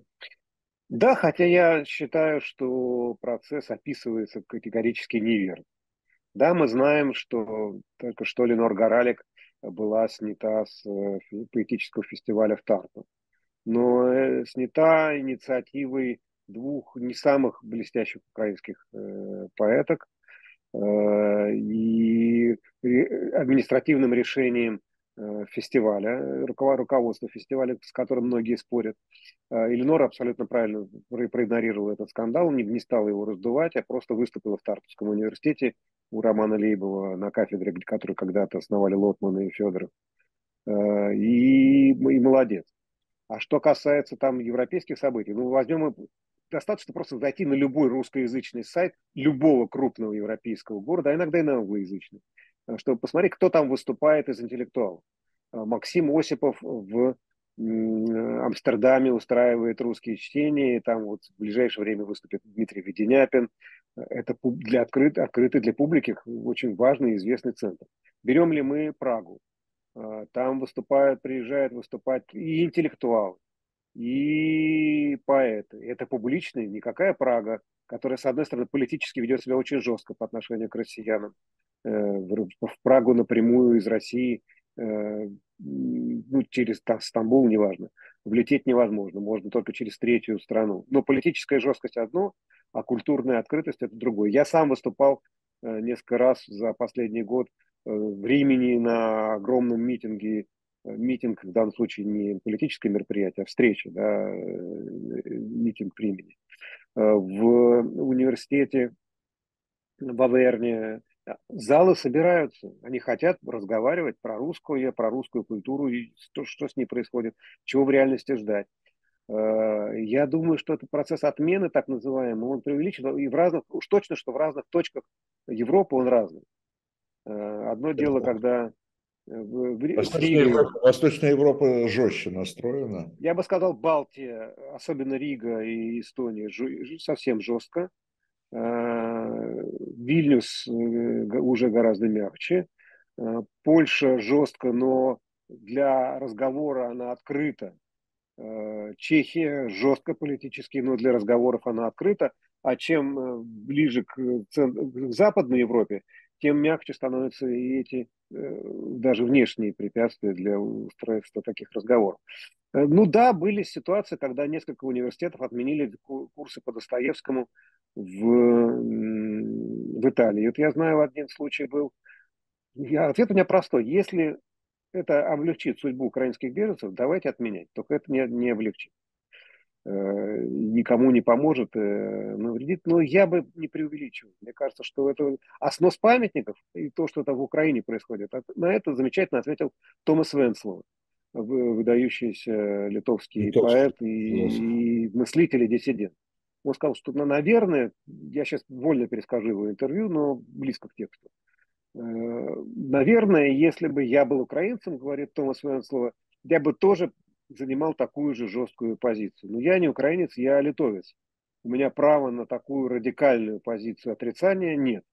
Да, хотя я считаю, что процесс описывается категорически неверно. Да, мы знаем, что только что Ленор Горалик была снята с э, поэтического фестиваля в Тарту. Но э, снята инициативой двух не самых блестящих украинских э, поэток э, и административным решением фестиваля, руководства фестиваля, с которым многие спорят. Э, Эленора абсолютно правильно проигнорировала этот скандал, не, не стала его раздувать, а просто выступила в Тартовском университете у Романа Лейбова на кафедре, которую когда-то основали Лотман и Федоров. Э, и, и молодец. А что касается там европейских событий, ну возьмем достаточно просто зайти на любой русскоязычный сайт любого крупного европейского города, а иногда и на англоязычный, э, чтобы посмотреть, кто там выступает из интеллектуалов. Э, Максим Осипов в Амстердаме устраивает русские чтения, и там вот в ближайшее время выступит Дмитрий Веденяпин. Это для открыт, открытый для публики очень важный и известный центр. Берем ли мы Прагу? Э, там выступают, приезжают выступать и интеллектуалы, и поэты. Это публичная никакая Прага, которая, с одной стороны, политически ведет себя очень жестко по отношению к россиянам. Э, в Прагу напрямую из России, э, ну, через Стамбул, неважно, влететь невозможно, можно только через третью страну. Но политическая жесткость одно, а культурная открытость это другое. Я сам выступал э, несколько раз за последний год в Римени на огромном митинге митинг в данном случае не политическое мероприятие, а встреча, да, митинг времени. Э, в университете в Аверне залы собираются, они хотят разговаривать про русскую, про русскую культуру, и что, что с ней происходит, чего в реальности ждать. Э, я думаю, что этот процесс отмены, так называемый, он преувеличен, и в разных, уж точно, что в разных точках Европы он разный. Одно дело, когда в, Восточная, Европа, Восточная Европа жестче настроена. Я бы сказал, Балтия, особенно Рига и Эстония, совсем жестко. Вильнюс э, уже гораздо мягче. А, Польша жестко, но для разговора она открыта. А, Чехия жестко политически, но для разговоров она открыта. А чем э, ближе к, к Западной Европе, тем мягче становятся и эти э, даже внешние препятствия для устройства таких разговоров. Э, ну да, были ситуации, когда несколько университетов отменили курсы по Достоевскому в, в Италии. Вот я знаю, один случай был. Я, ответ у меня простой. Если это облегчит судьбу украинских беженцев, давайте отменять. Только это не, не облегчит. Э, никому не поможет, э, навредит. Но я бы не преувеличивал. Мне кажется, что это... А снос памятников и то, что это в Украине происходит, на это замечательно ответил Томас Венслоу, выдающийся литовский, литовский. поэт и, и мыслитель и диссидент. Он сказал, что, наверное, я сейчас вольно перескажу его интервью, но близко к тексту. Э, наверное, если бы я был украинцем, говорит Томас Венслова, я бы тоже занимал такую же жесткую позицию. Но я не украинец, я литовец. У меня права на такую радикальную позицию отрицания нет.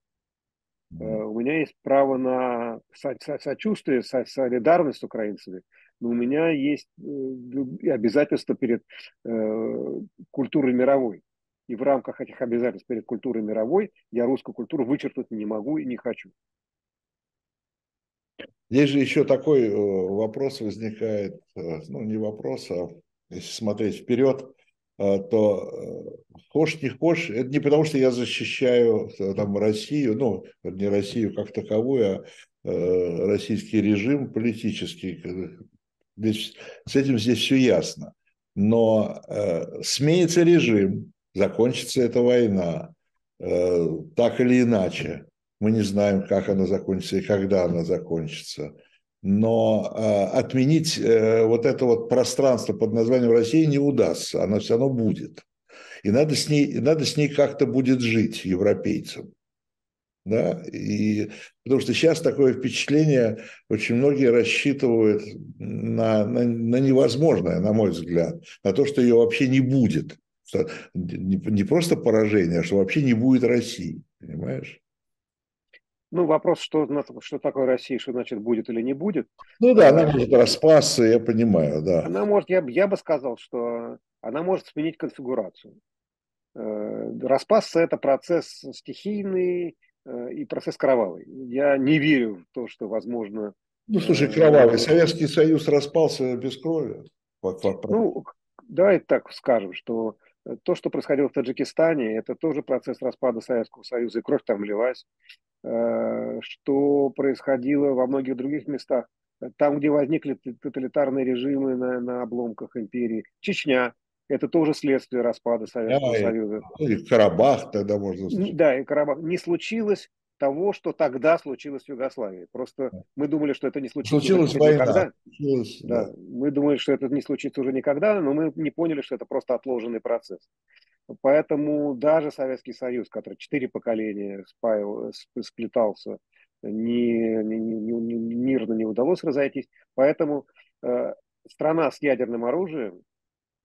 Э, у меня есть право на сочувствие, солидарность с украинцами, но у меня есть э, обязательства перед культурой мировой. И в рамках этих обязательств перед культурой мировой я русскую культуру вычеркнуть не могу и не хочу. Здесь же еще такой э, вопрос возникает, э, ну не вопрос, а если смотреть вперед, э, то хошь не хошь, это не потому, что я защищаю там Россию, ну не Россию как таковую, а российский режим политический. Здесь, с этим здесь все ясно. Но э, сменится режим, закончится эта война, э, так или иначе. Мы не знаем, как она закончится и когда она закончится. Но э, отменить э, вот это вот пространство под названием Россия не удастся, оно все равно будет. И надо с ней, надо с ней как-то будет жить европейцам. Да? И, потому что сейчас такое впечатление, очень многие рассчитывают на, на, на невозможное, на мой взгляд, на то, что ее вообще не будет что не, просто поражение, а что вообще не будет России, понимаешь? Ну, вопрос, что, что такое Россия, что значит будет или не будет. Ну да, она может распасться, я понимаю, да. Она может, я, я бы сказал, что она может сменить конфигурацию. Э, распасться – это процесс стихийный э, и процесс кровавый. Я не верю в то, что возможно... Ну, слушай, э, кровавый. Советский Союз распался без крови. Ну, давай так скажем, что то, что происходило в Таджикистане, это тоже процесс распада Советского Союза, и кровь там лилась. Э, что происходило во многих других местах, там, где возникли тоталитарные режимы на, на обломках империи. Чечня – это тоже следствие распада Советского да, Союза. И Карабах тогда можно сказать. Да, и Карабах. Не случилось того, что тогда случилось в Югославии. Просто мы думали, что это не случится случилось война. никогда. Случилось, да. Да. Мы думали, что это не случится уже никогда, но мы не поняли, что это просто отложенный процесс. Поэтому даже Советский Союз, который четыре поколения спаял, сплетался, не, не, не, не, мирно не удалось разойтись. Поэтому э, страна с ядерным оружием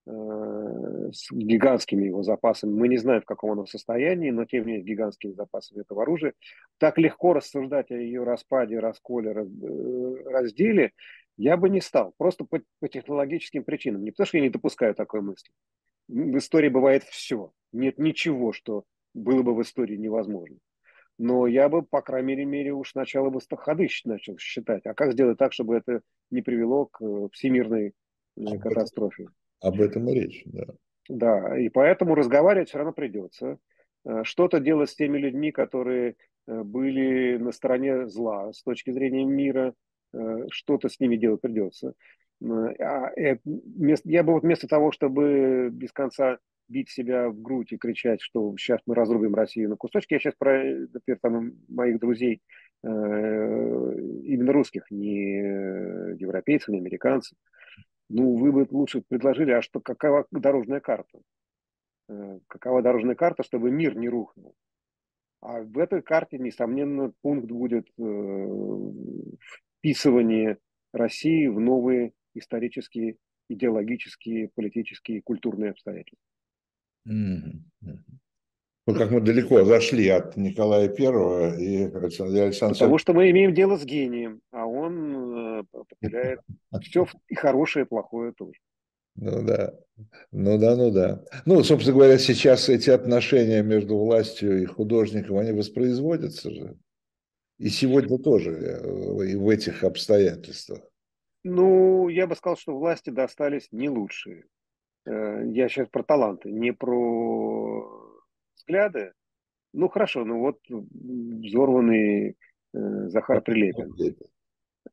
с гигантскими его запасами. Мы не знаем, в каком оно состоянии, но тем не менее гигантскими запасами этого оружия. Так легко рассуждать о ее распаде, расколе, э, разделе я бы не стал. Просто по, по технологическим причинам. Не потому, что я не допускаю такой мысли. В истории бывает все. Нет ничего, что было бы в истории невозможно. Но я бы, по крайней мере, уж сначала бы ходы начал считать. А как сделать так, чтобы это не привело к э, всемирной катастрофе? Об этом и речь, да. Да, и поэтому разговаривать все равно придется. Э, что-то делать с теми людьми, которые э, были на стороне зла с точки зрения мира, э, что-то с ними делать придется. А, я бы вот вместо того, чтобы без конца бить себя в грудь и кричать, что сейчас мы разрубим Россию на кусочки, я сейчас про, например, там, моих друзей, именно русских, не европейцев, не американцев, ну, вы бы лучше предложили, а что, какова дорожная карта? Э, какова дорожная карта, чтобы мир не рухнул? А в этой карте, несомненно, пункт будет э, вписывание России в новые исторические, идеологические, политические, культурные обстоятельства. Mm-hmm. Ну, как мы далеко зашли от Николая Первого и Александра Потому что мы имеем дело с гением, а он потеряет все и хорошее, и плохое тоже. Ну да, ну да, ну да. Ну, собственно говоря, сейчас эти отношения между властью и художником, они воспроизводятся же. И сегодня тоже э, и в этих обстоятельствах. Ну, я бы сказал, что власти достались не лучшие. Э, я сейчас про таланты, не про взгляды. Ну хорошо, ну вот взорванный э, Захар Прилепин.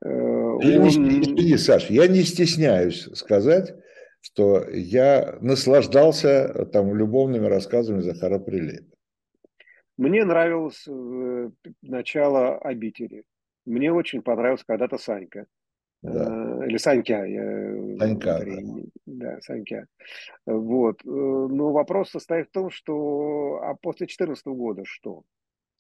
Я он... не, Саш, я не стесняюсь сказать, что я наслаждался там любовными рассказами Захара Прилепина. Мне нравилось э, начало «Обители». Мне очень понравился когда-то Санька. Да. Э, или Санька. Я, Санька, да. да, Санька. Вот. Э, но вопрос состоит в том, что а после 2014 года что?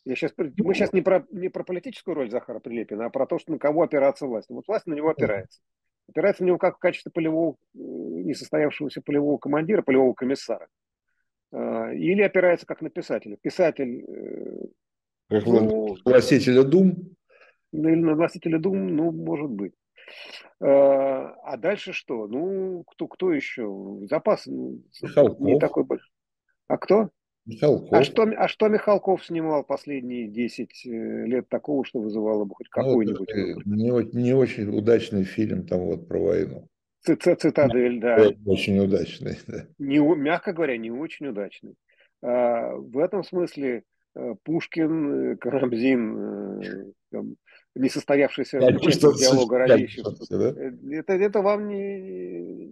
Я сейчас, мы сейчас не про, не про политическую роль Захара Прилепина, а про то, что на кого опираться власть. Вот власть на него опирается. Опирается на него как в качестве полевого, несостоявшегося полевого командира, полевого комиссара. А, или опирается как на писателя. Писатель... Э, как ну, гласителя Дум? Ну, или на гласителя Дум, ну, может быть. А, а дальше что? Ну, кто, кто еще? Запас ну, не такой большой. А кто? Михалков. А что, а что Михалков снимал последние 10 э, лет такого, что вызывало бы хоть ну, какой-нибудь ну, не, не очень удачный фильм там вот про войну. Цитадель, да. Очень удачный, да. Не, мягко говоря, не очень удачный. А, в этом смысле э, Пушкин, э, Карамзин, там, несостоявшийся диалога родищев. Да? Это, это вам не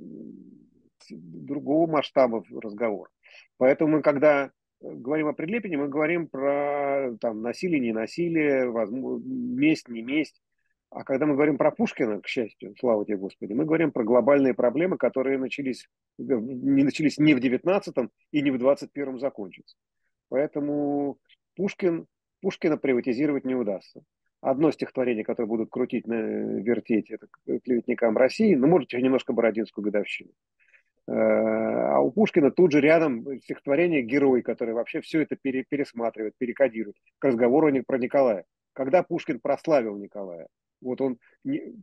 другого масштаба разговор. Поэтому когда говорим о Прилепине, мы говорим про там, насилие, не насилие, возможно, месть, не месть. А когда мы говорим про Пушкина, к счастью, слава тебе Господи, мы говорим про глобальные проблемы, которые начались, не начались не в 19-м и не в 21-м закончатся. Поэтому Пушкин, Пушкина приватизировать не удастся. Одно стихотворение, которое будут крутить, на, вертеть, это клеветникам России, но, может, немножко Бородинскую годовщину. Э, а у Пушкина тут же рядом стихотворение «Герой», который вообще все это пересматривает, перекодирует. К разговору про Николая. Когда Пушкин прославил Николая? Вот он,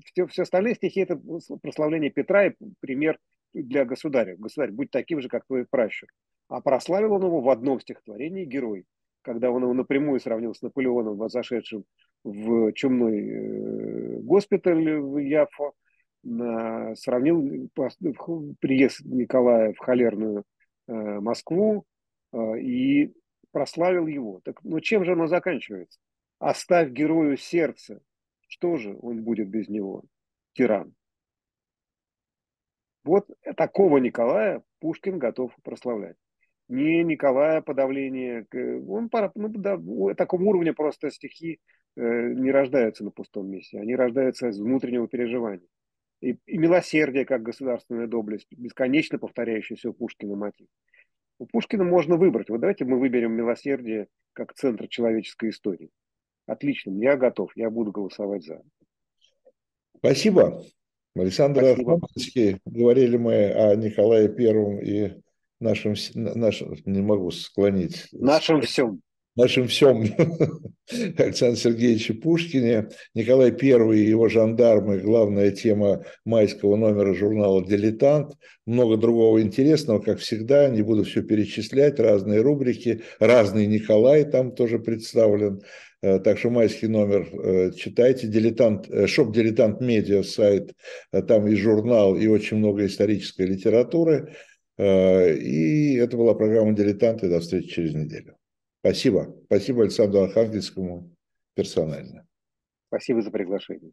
все, все остальные стихи – это прославление Петра и пример для государя. Государь, будь таким же, как твой пращур. А прославил он его в одном стихотворении «Герой», когда он его напрямую сравнил с Наполеоном, зашедшим в чумной э, госпиталь в Яфо, сравнил приезд Николая в холерную э, Москву э, и прославил его. Так, ну чем же оно заканчивается? Оставь герою сердце, что же он будет без него? Тиран. Вот такого Николая Пушкин готов прославлять. Не Николая подавление, он ну, да, такого уровня просто стихи э, не рождаются на пустом месте, они рождаются из внутреннего переживания. И, и милосердие как государственная доблесть, бесконечно повторяющийся у Пушкина мотив. У Пушкина можно выбрать. Вот давайте мы выберем милосердие как центр человеческой истории. Отлично, я готов, я буду голосовать за. Спасибо. Александр Архангельский. Говорили мы о Николае Первом и нашем, нашем, не могу склонить. Нашем всем нашем всем Александре Сергеевиче Пушкине. Николай I и его жандармы – главная тема майского номера журнала «Дилетант». Много другого интересного, как всегда. Не буду все перечислять. Разные рубрики. Разный Николай там тоже представлен. Э, так что майский номер э, читайте. Дилетант, э, shop Дилетант Медиа сайт. Там и журнал, и очень много исторической литературы. И это была программа «Дилетанты». До встречи через неделю. Спасибо. Спасибо Александру Архангельскому персонально. Спасибо за приглашение.